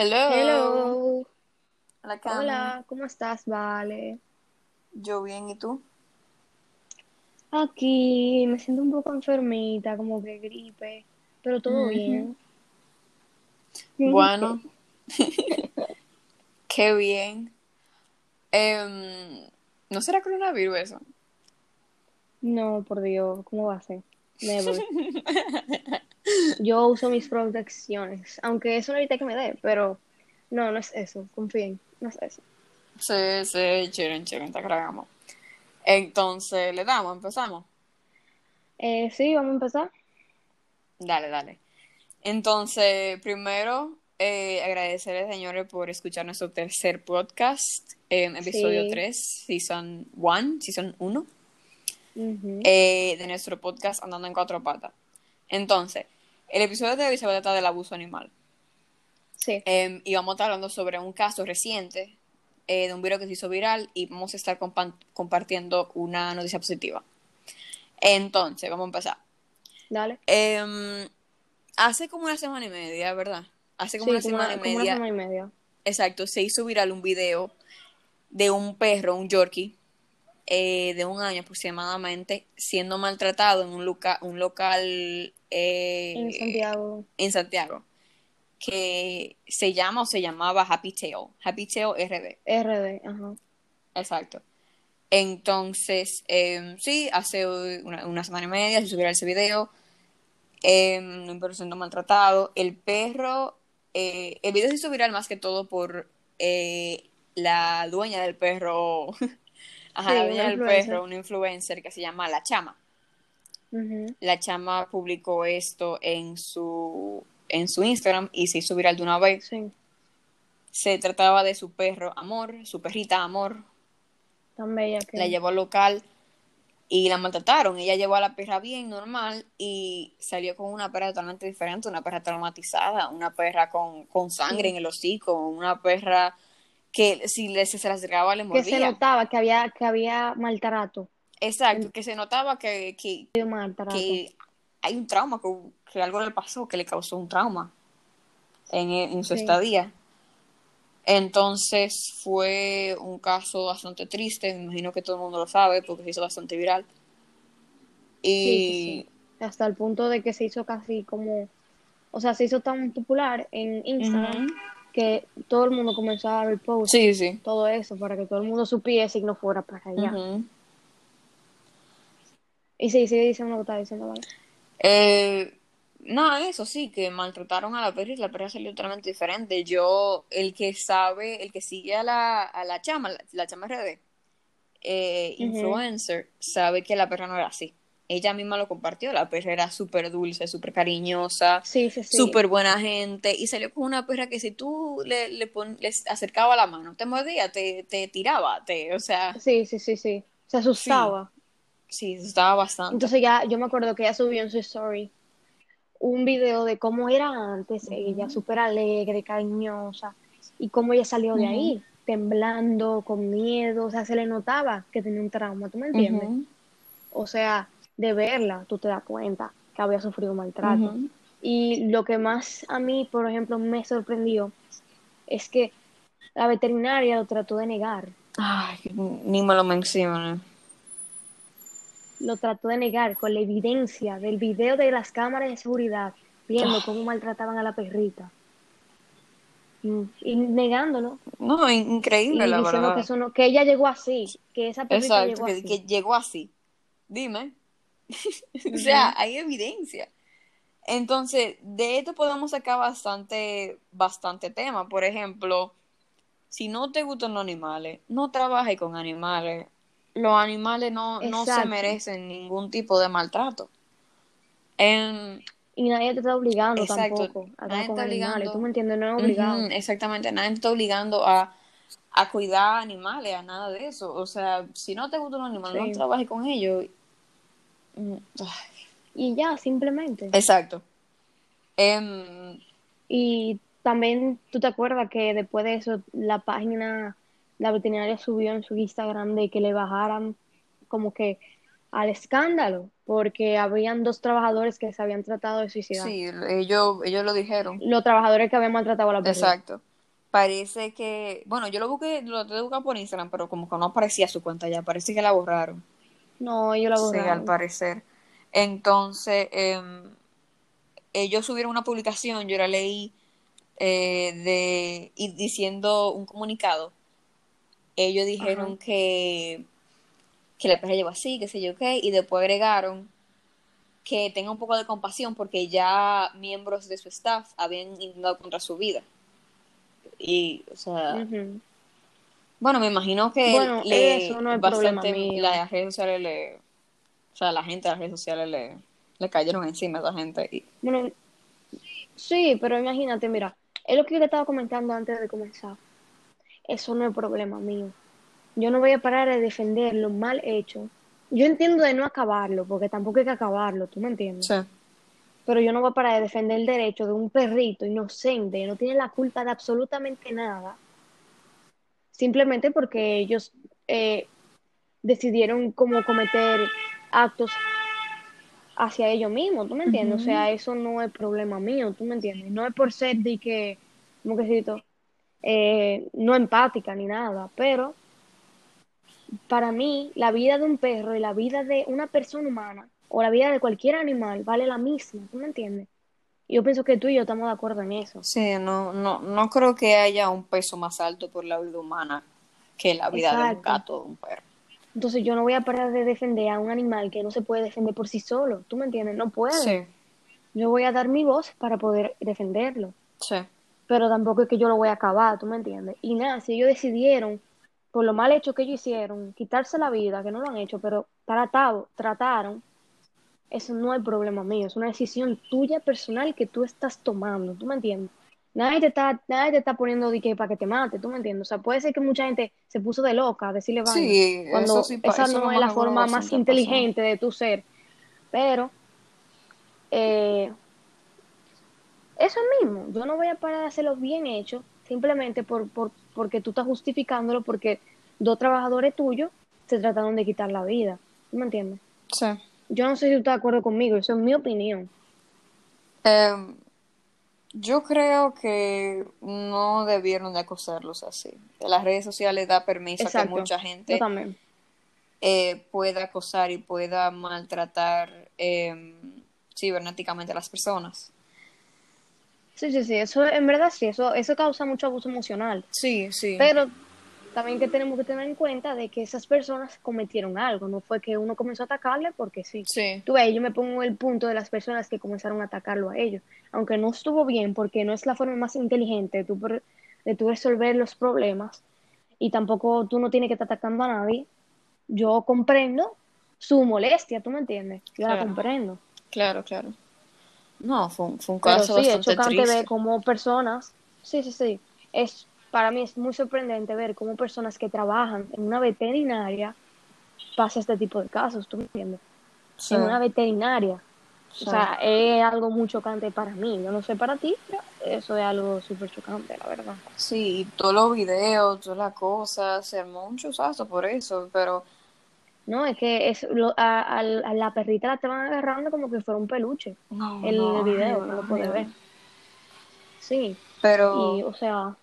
Hello. Hello. Hola, Cami. Hola, ¿cómo estás, Vale? Yo bien, ¿y tú? Aquí me siento un poco enfermita, como que gripe, pero todo bien. Bien, ¿y Bueno, qué bien. Em, ¿no será coronavirus eso? No, por Dios, ¿cómo va a ser? Never. Yo uso mis protecciones, aunque eso no evita que me dé, pero no, no es eso, confíen, no es eso. Sí, sí, chiren, chiren, te agregamos. Entonces, le damos, empezamos. Eh, sí, vamos a empezar. Dale, dale. Entonces, primero, eh, agradecerles, señores, por escuchar nuestro tercer podcast, em, episodio Sí. 3, season 1, season 1. Eh, de nuestro podcast Andando en Cuatro Patas. Entonces, el episodio de hoy se va a tratar del abuso animal. Sí, Eh, y vamos a estar hablando sobre un caso reciente eh, de un video que se hizo viral y vamos a estar compa- compartiendo una noticia positiva. Entonces, vamos a empezar. dale. Eh, hace como una semana y media, ¿verdad? Hace como Sí, una como semana una, como una semana y media. exacto, se hizo viral un video de un perro, un Yorkie, eh, de un año aproximadamente, siendo maltratado en un, un local eh, En Santiago. en Santiago, que se llama o se llamaba Happy Tail, Happy Tail RD, RD, ajá. exacto. Entonces, eh, sí, hace una, una semana y media se subió ese video, eh, un perro siendo maltratado, el perro, eh, el video se viral más que todo por la dueña del perro, ajá, Sí, la dueña del perro, una influencer que se llama La Chama. La chama publicó esto en su, en su Instagram y se hizo viral de una vez. Sí, Se trataba de su perro Amor, su perrita Amor. tan bella que. La llevó al local y la maltrataron. Ella llevó a la perra bien, normal, y salió con una perra totalmente diferente, una perra traumatizada, una perra con, con sangre en el hocico, una perra que si le, se, acercaba le que se mordía. notaba que había, que había maltrato. Exacto, que se notaba que, que, que hay un trauma, que, que algo le pasó, que le causó un trauma en, en su Sí. estadía. Entonces fue un caso bastante triste, me imagino que todo el mundo lo sabe porque se hizo bastante viral. Y Sí, sí, sí. Hasta el punto de que se hizo casi como. O sea, se hizo tan popular en Instagram. Que todo el mundo comenzó a repost sí, sí. todo eso para que todo el mundo supiese y no fuera para allá. Ujú. Y sí, sigue diciendo lo que está diciendo, ¿vale? Eh, nada, eso sí, que maltrataron a la perra y la perra salió totalmente diferente. Yo, el que sabe, el que sigue a la, a la chama, la, la chama RD, eh, influencer, sabe que la perra no era así. Ella misma lo compartió, la perra era súper dulce, súper cariñosa, Sí, sí, sí. súper buena gente, y salió con una perra que si tú le, le, pon- le acercaba la mano, te mordía, te, te tiraba, te, o sea, Sí, sí, sí, sí. Se asustaba. sí, estaba bastante. Entonces ya, yo me acuerdo que ella subió en su story un video de cómo era antes ella, súper alegre, cariñosa, y cómo ella salió de ahí, temblando, con miedo, o sea, se le notaba que tenía un trauma, ¿tú me entiendes? O sea, de verla, tú te das cuenta que había sufrido maltrato. Y lo que más a mí, por ejemplo, me sorprendió es que la veterinaria lo trató de negar, Ay, ni me lo menciones. lo trató de negar con la evidencia del video de las cámaras de seguridad, viendo Ah. cómo maltrataban a la perrita. Y negándolo, No, in- y increíble, la diciendo verdad. que eso no, que ella llegó así, que esa perrita Exacto, llegó que, así. que llegó así. Dime. O sea, hay evidencia. Entonces, de esto podemos sacar bastante, bastante tema. Por ejemplo, si no te gustan los animales, no trabajes con animales. Los animales no, no se merecen ningún tipo de maltrato. En- Y nadie te está obligando Exacto, tampoco a nadie con está animales, obligando. tú me entiendes, no es obligado. Exactamente, nadie te está obligando a, a cuidar animales, a nada de eso. O sea, si no te gustan los animales, Sí. no trabajes con ellos. Mm, Y ya, simplemente. Exacto. Em, Y también tú te acuerdas que después de eso la página, la veterinaria subió en su Instagram de que le bajaran como que al escándalo, porque habían dos trabajadores que se habían tratado de suicidar. sí, ellos, ellos lo dijeron. Los trabajadores que habían maltratado a la perrita. Exacto. parece que, bueno, yo lo busqué, lo buscar por Instagram, pero como que no aparecía su cuenta ya, parece que la borraron. No, yo la Sí, borraron. al parecer. Entonces, em, ellos subieron una publicación, yo la leí, eh, de, y diciendo un comunicado. Ellos dijeron Ajá. que, que la perra llegó así, qué sé yo qué, y después agregaron que tenga un poco de compasión porque ya miembros de su staff habían intentado contra su vida. Y, o sea. Bueno, me imagino que Bueno, le eso no es problema bastante mío. las redes sociales le, o sea, la gente de las redes sociales le, le cayeron encima a esa gente. Y, Bueno, sí, pero imagínate, mira, es lo que yo te estaba comentando antes de comenzar. Eso no es problema mío. Yo no voy a parar de defender lo mal hecho. Yo entiendo de no acabarlo, porque tampoco hay que acabarlo, ¿tú me entiendes? sí, Pero yo no voy a parar de defender el derecho de un perrito inocente, no tiene la culpa de absolutamente nada, simplemente porque ellos eh, decidieron como cometer actos hacia ellos mismos, ¿tú me entiendes? O sea, eso no es problema mío, ¿tú me entiendes? No es por ser de que, ¿cómo que decirlo? Eh, no empática ni nada, pero para mí la vida de un perro y la vida de una persona humana o la vida de cualquier animal vale la misma, ¿tú me entiendes? Yo pienso que tú y yo estamos de acuerdo en eso. sí, no, no, no creo que haya un peso más alto por la vida humana que la vida de un gato o de un perro. Entonces yo no voy a parar de defender a un animal que no se puede defender por sí solo, ¿tú me entiendes? No puede. Sí, Yo voy a dar mi voz para poder defenderlo. sí, pero tampoco es que yo lo voy a acabar, ¿tú me entiendes? Y nada, si ellos decidieron, por lo mal hecho que ellos hicieron, quitarse la vida, que no lo han hecho, pero tratado, trataron, eso no es problema mío, es una decisión tuya personal que tú estás tomando, ¿tú me entiendes? Nadie te está, nadie te está poniendo de que para que te mate, ¿tú me entiendes? O sea, puede ser que mucha gente se puso de loca a decirle vaina, Sí, cuando sí esa no es la forma más pasó. inteligente de tu ser, pero eh, eso mismo, yo no voy a parar de hacerlo bien hecho, simplemente por, por, porque tú estás justificándolo porque dos trabajadores tuyos se trataron de quitar la vida. ¿Tú me entiendes? sí. Yo no sé si tú estás de acuerdo conmigo, eso es mi opinión. Em, yo creo que no debieron de acosarlos así. Las redes sociales da permiso a que mucha gente eh, pueda acosar y pueda maltratar em, cibernéticamente a las personas. Sí, sí, sí, eso en verdad sí, eso, eso causa mucho abuso emocional. Sí, sí. Pero también que tenemos que tener en cuenta de que esas personas cometieron algo, no fue que uno comenzó a atacarle porque sí. Sí, Tú ves, yo me pongo el punto de las personas que comenzaron a atacarlo a ellos, aunque no estuvo bien porque no es la forma más inteligente de tú, por- de tú resolver los problemas y tampoco tú no tienes que estar atacando a nadie. Yo comprendo su molestia, ¿tú me entiendes? Yo la Claro. comprendo. claro, claro. No, fue un, fue un Pero caso sí, es chocante triste. ver cómo personas, sí, sí, sí, es, para mí es muy sorprendente ver cómo personas que trabajan en una veterinaria pasa este tipo de casos, ¿tú me entiendes? Sí, En una veterinaria. sí. O sea, es algo muy chocante para mí. Yo no sé para ti, pero eso es algo súper chocante, la verdad. Sí, todos los videos, todas las cosas, se armó un chuzazo por eso, pero No, es que es lo- a, a- a la perrita la estaban agarrando como que fuera un peluche. no, El no, video, no lo puede horrible. ver. Sí, Pero, y o sea,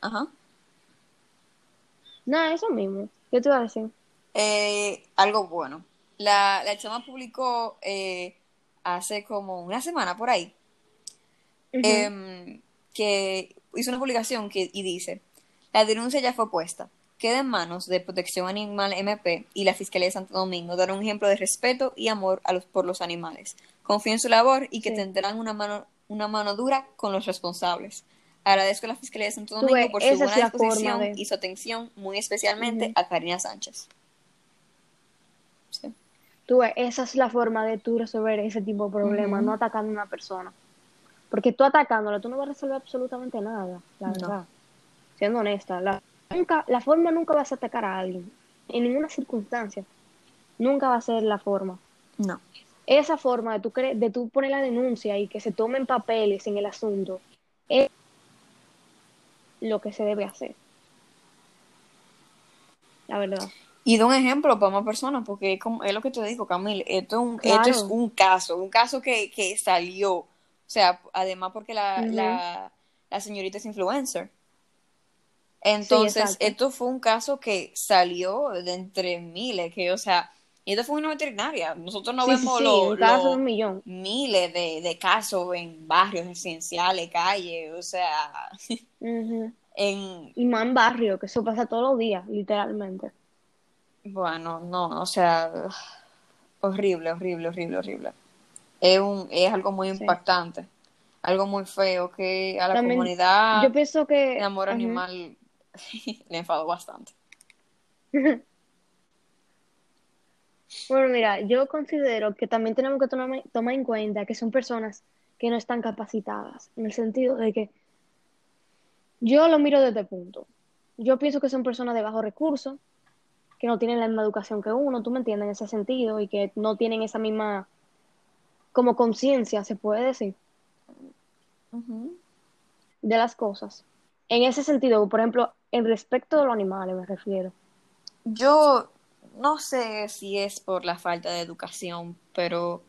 ajá. nada, eso mismo. ¿Qué te iba a decir? Eh, algo bueno. La, la chama publicó eh, hace como una semana por ahí em, que hizo una publicación que, y dice, la denuncia ya fue puesta. Queda en manos de Protección Animal MP y la Fiscalía de Santo Domingo dar un ejemplo de respeto y amor a los, por los animales. Confío en su labor y que Sí. tendrán una mano, una mano dura con los responsables. Agradezco a la Fiscalía de Santo Domingo por su buena disposición de- y su atención, muy especialmente a Karina Sánchez. Sí. Tú ves, esa es la forma de tú resolver ese tipo de problemas, no atacando a una persona. Porque tú atacándola, tú no vas a resolver absolutamente nada, la No. verdad. Siendo honesta, la, nunca, la forma nunca vas a atacar a alguien, en ninguna circunstancia. Nunca va a ser la forma. No. Esa forma de tú, de tú poner la denuncia y que se tomen papeles en el asunto es lo que se debe hacer. La verdad. Y de un ejemplo para más personas, porque es, como, es lo que te digo, Camil, esto es un, esto es Claro. un caso, un caso que, que salió. O sea, además porque la, la, la señorita es influencer. Entonces, esto fue un caso que salió de entre miles, que, o sea, y esto fue una veterinaria. Nosotros no Sí, vemos sí, lo- un caso de lo un millón. miles de, de casos en barrios residenciales, calles, o sea, en, Y más en barrio, que eso pasa todos los días, literalmente. bueno, no, o sea, horrible, horrible, horrible, horrible. Es un, es algo muy Sí. impactante, algo muy feo que a la También, comunidad yo pienso que... de amor animal le enfadó bastante. Bueno, mira, yo considero que también tenemos que tomar, tomar en cuenta que son personas que no están capacitadas, en el sentido de que yo lo miro desde este punto. Yo pienso que son personas de bajos recursos, que no tienen la misma educación que uno, tú me entiendes, en ese sentido, y que no tienen esa misma, como conciencia, se puede decir, de las cosas. En ese sentido, por ejemplo, en respecto de los animales me refiero. Yo no sé si es por la falta de educación, pero,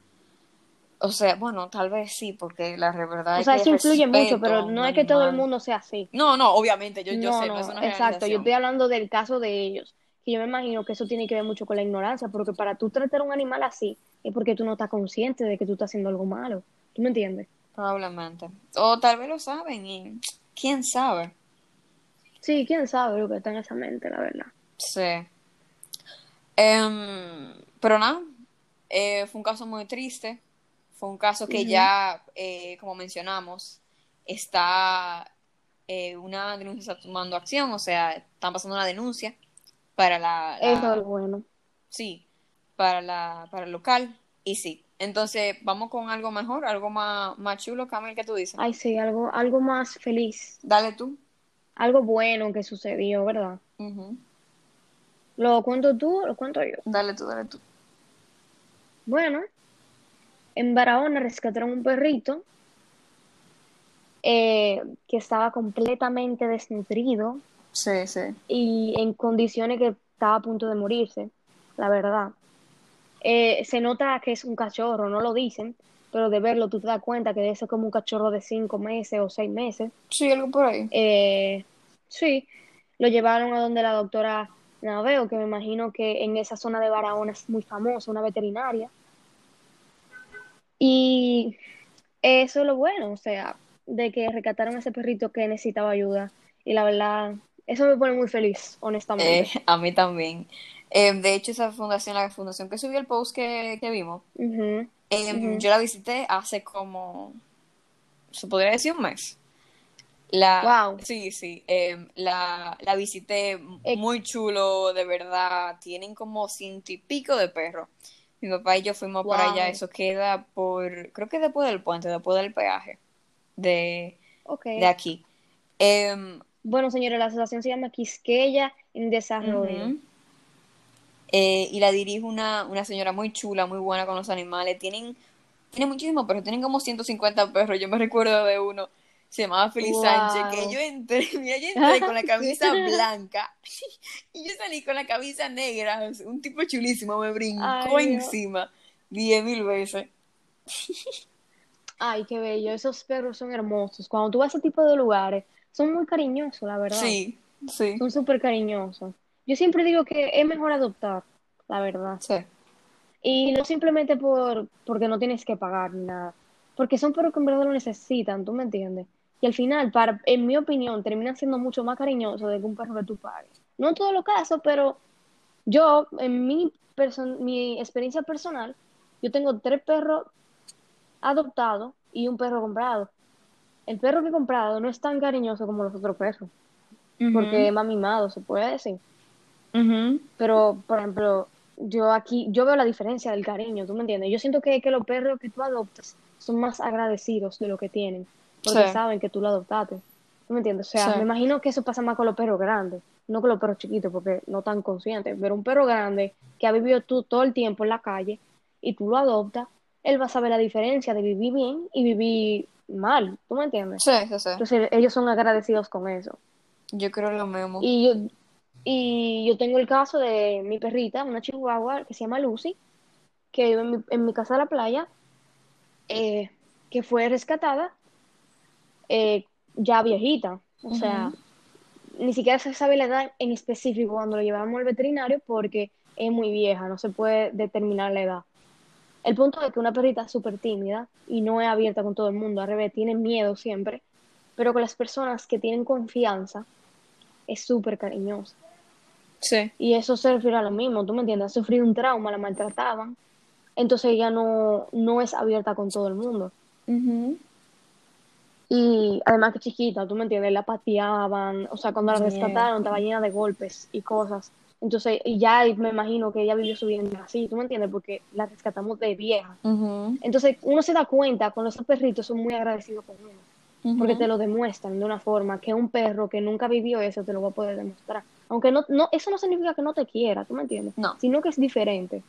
o sea, bueno, tal vez sí, porque la verdad O es sea, que eso influye mucho, pero no es que todo el mundo sea así. No, no, obviamente, yo, yo No, sé, no no, es exacto. Yo estoy hablando del caso de ellos, que yo me imagino que eso tiene que ver mucho con la ignorancia, porque para tú tratar a un animal así es porque tú no estás consciente de que tú estás haciendo algo malo. ¿Tú me entiendes? Probablemente. O tal vez lo saben y quién sabe. Sí, quién sabe lo que está en esa mente, la verdad. Sí. Em, pero nada, eh, fue un caso muy triste. Fue un caso que ya, eh, como mencionamos, está eh, una denuncia está tomando acción, o sea, están pasando una denuncia para la, Eso es bueno. sí, para la, para el local. Y sí. Entonces, vamos con algo mejor, algo más, más chulo, Camil, que tú dices. Ay, sí, algo, algo más feliz, Dale tú. algo bueno que sucedió, ¿verdad? Ujú. ¿Lo cuento tú o lo cuento yo? Dale tú, dale tú. Bueno, en Barahona rescataron un perrito eh, que estaba completamente desnutrido Sí, sí. y en condiciones que estaba a punto de morirse, la verdad. Eh, se nota que es un cachorro, no lo dicen, pero de verlo tú te das cuenta que debe ser como un cachorro de cinco meses o seis meses. Sí, algo por ahí. Eh, sí, lo llevaron a donde la doctora Naveo, que me imagino que en esa zona de Barahona es muy famosa, una veterinaria. Y eso es lo bueno, o sea, de que rescataron a ese perrito que necesitaba ayuda. Y la verdad, eso me pone muy feliz, honestamente. Eh, a mí también. Eh, de hecho, esa fundación, la fundación que subió el post que, que vimos, eh, ujú. yo la visité hace como, se podría decir un mes. La, Wow. sí, sí, eh, la, la visité Eh, muy chulo, de verdad. Tienen como ciento y pico de perros. Mi papá y yo fuimos para allá. wow. Eso queda por, creo que después del puente, después del peaje de, de aquí. Em, Bueno, señores, la asociación se llama Quisqueya en Desarrollo. Eh, y la dirige una, una señora muy chula, muy buena con los animales. Tienen, tienen muchísimos perros, tienen como 150 perros. Yo me recuerdo de uno, se llamaba Feliz Sánchez, que yo entré, mira, yo entré con la camisa blanca y yo salí con la camisa negra. Un tipo chulísimo, me brincó Ay, encima diez mil veces. Ay, qué bello. Esos perros son hermosos. Cuando tú vas a ese tipo de lugares, son muy cariñosos, la verdad. Sí, sí, Son súper cariñosos. Yo siempre digo que es mejor adoptar, la verdad. sí. Y no simplemente por porque no tienes que pagar ni nada. Porque son perros que en verdad lo necesitan, ¿tú me entiendes? Y al final, para, en mi opinión, terminan siendo mucho más cariñosos de que un perro que tú pagues. No en todos los casos, pero yo, en mi, mi experiencia personal, yo tengo tres perros adoptados y un perro comprado. El perro que he comprado no es tan cariñoso como los otros perros, porque es más mimado, se puede decir. Pero, por ejemplo, yo aquí, yo veo la diferencia del cariño, ¿tú me entiendes? Yo siento que, que los perros que tú adoptas son más agradecidos de lo que tienen, porque Sí. saben que tú lo adoptaste. ¿Tú me entiendes? O sea, Sí. me imagino que eso pasa más con los perros grandes, no con los perros chiquitos, porque no tan conscientes. Pero un perro grande que ha vivido tú todo el tiempo en la calle y tú lo adoptas, él va a saber la diferencia de vivir bien y vivir mal, ¿tú me entiendes? Sí, sí, sí. Entonces, ellos son agradecidos con eso. Yo creo lo mismo. Y yo, y yo tengo el caso de mi perrita, una chihuahua que se llama Lucy, que vive en mi, en mi casa de la playa, eh, que fue rescatada eh, ya viejita. O sea, ni siquiera se sabe la edad en específico cuando lo llevamos al veterinario porque es muy vieja, no se puede determinar la edad. El punto es que una perrita es súper tímida y no es abierta con todo el mundo, al revés, tiene miedo siempre, pero con las personas que tienen confianza es súper cariñosa. Sí. Y eso se refiere a lo mismo, ¿tú me entiendes? Ha sufrido un trauma, la maltrataban, entonces ella no, no es abierta con todo el mundo. Y además que chiquita, tú me entiendes, la pateaban, o sea, cuando la Yeah. rescataron estaba llena de golpes y cosas. Entonces, y ya me imagino que ella vivió su vida así, tú me entiendes, porque la rescatamos de vieja. Entonces, uno se da cuenta cuando esos perritos son muy agradecidos con uno, porque te lo demuestran de una forma que un perro que nunca vivió eso te lo va a poder demostrar. Aunque no, no, eso no significa que no te quiera, tú me entiendes, No. sino que es diferente,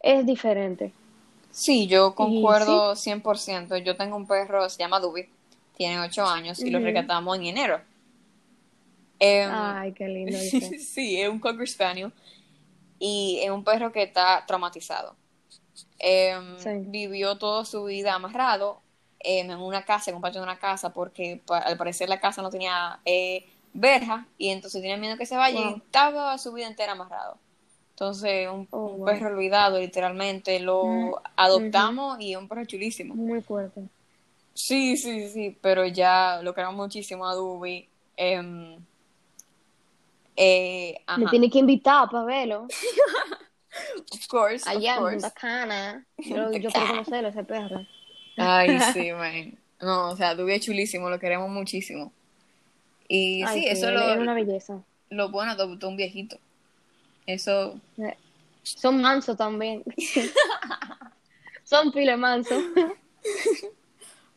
es diferente. Sí, yo concuerdo 100%. Yo tengo un perro, se llama Dubi, tiene 8 años y lo rescatamos en enero. Em, Ay, qué lindo. sí, es un Cocker Spaniel y es un perro que está traumatizado. Em, Sí. Vivió toda su vida amarrado em, en una casa, en un patio de una casa, porque pa- al parecer la casa no tenía eh, verja y entonces tenía miedo que se vaya y estaba su vida entera amarrado. Entonces, un, Oh, wow. perro olvidado, literalmente, lo Mm, adoptamos y es un perro chulísimo. Muy fuerte. Sí, sí, sí, pero ya lo queremos muchísimo a Dubi. Em, eh, Me tiene que invitar para verlo. of course, of Allá en course. Punta Cana. Yo, quiero conocerlo, ese perro. Ay, sí, man. No, o sea, Dubi es chulísimo, lo queremos muchísimo. Y Ay, sí, sí, eso es lo, una belleza. lo bueno de adoptar un viejito. Eso, Son mansos también. Son pile mansos.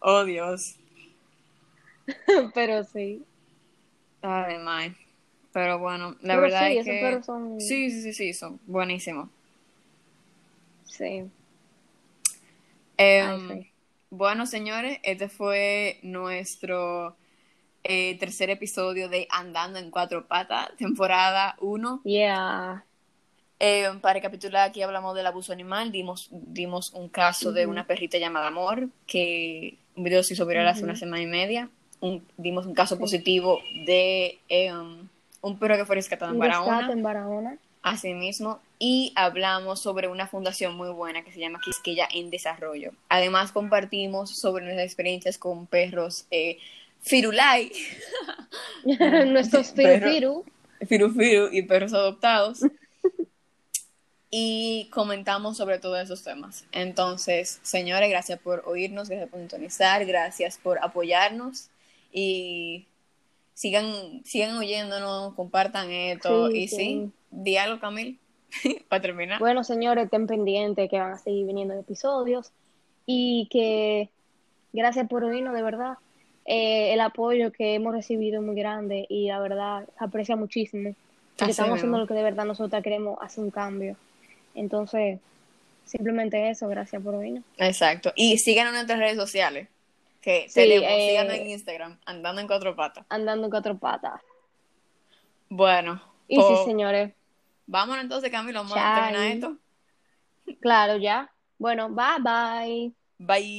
oh Dios. Pero sí. Ay. Pero bueno, la Pero verdad sí, es que... son. Sí, sí, sí, sí, son buenísimos. Sí. Em, Ay, sí. Bueno, señores, este fue nuestro eh, tercer episodio de Andando en Cuatro Patas, temporada 1. Yeah. para recapitular, aquí hablamos del abuso animal, dimos, dimos un caso de Ujú. una perrita llamada Amor, que un video se hizo viral hace Ujú. una semana y media. Un- dimos un caso positivo de em, un perro que fue rescatado en Barahona. en Barahona. Así mismo, y hablamos sobre una fundación muy buena que se llama Quisqueya en Desarrollo. Además, compartimos sobre nuestras experiencias con perros eh, Firulai, Nuestros Perro. firu Firu Firu y perros adoptados. Y comentamos sobre todos esos temas. Entonces, señores, gracias por oírnos, gracias por sintonizar, gracias por apoyarnos y sigan, sigan oyéndonos, compartan esto. Sí, y sí, sí. di algo, Camil, para terminar. Bueno, señores, estén pendientes que van a seguir viniendo episodios y que gracias por oírnos, de verdad. Eh, el apoyo que hemos recibido es muy grande y la verdad aprecia muchísimo. Porque estamos haciendo lo que de verdad nosotros queremos hacer un cambio. Entonces, simplemente eso, gracias por oírnos. Exacto. Y síganos en nuestras redes sociales. Que Sí, tenemos, eh, síganos en Instagram, andando en cuatro patas. Andando en cuatro patas. Bueno, Y po- sí, señores, vámonos entonces, Camilo, vamos a Chai. terminar esto. claro, ya. Bueno, bye bye. Bye.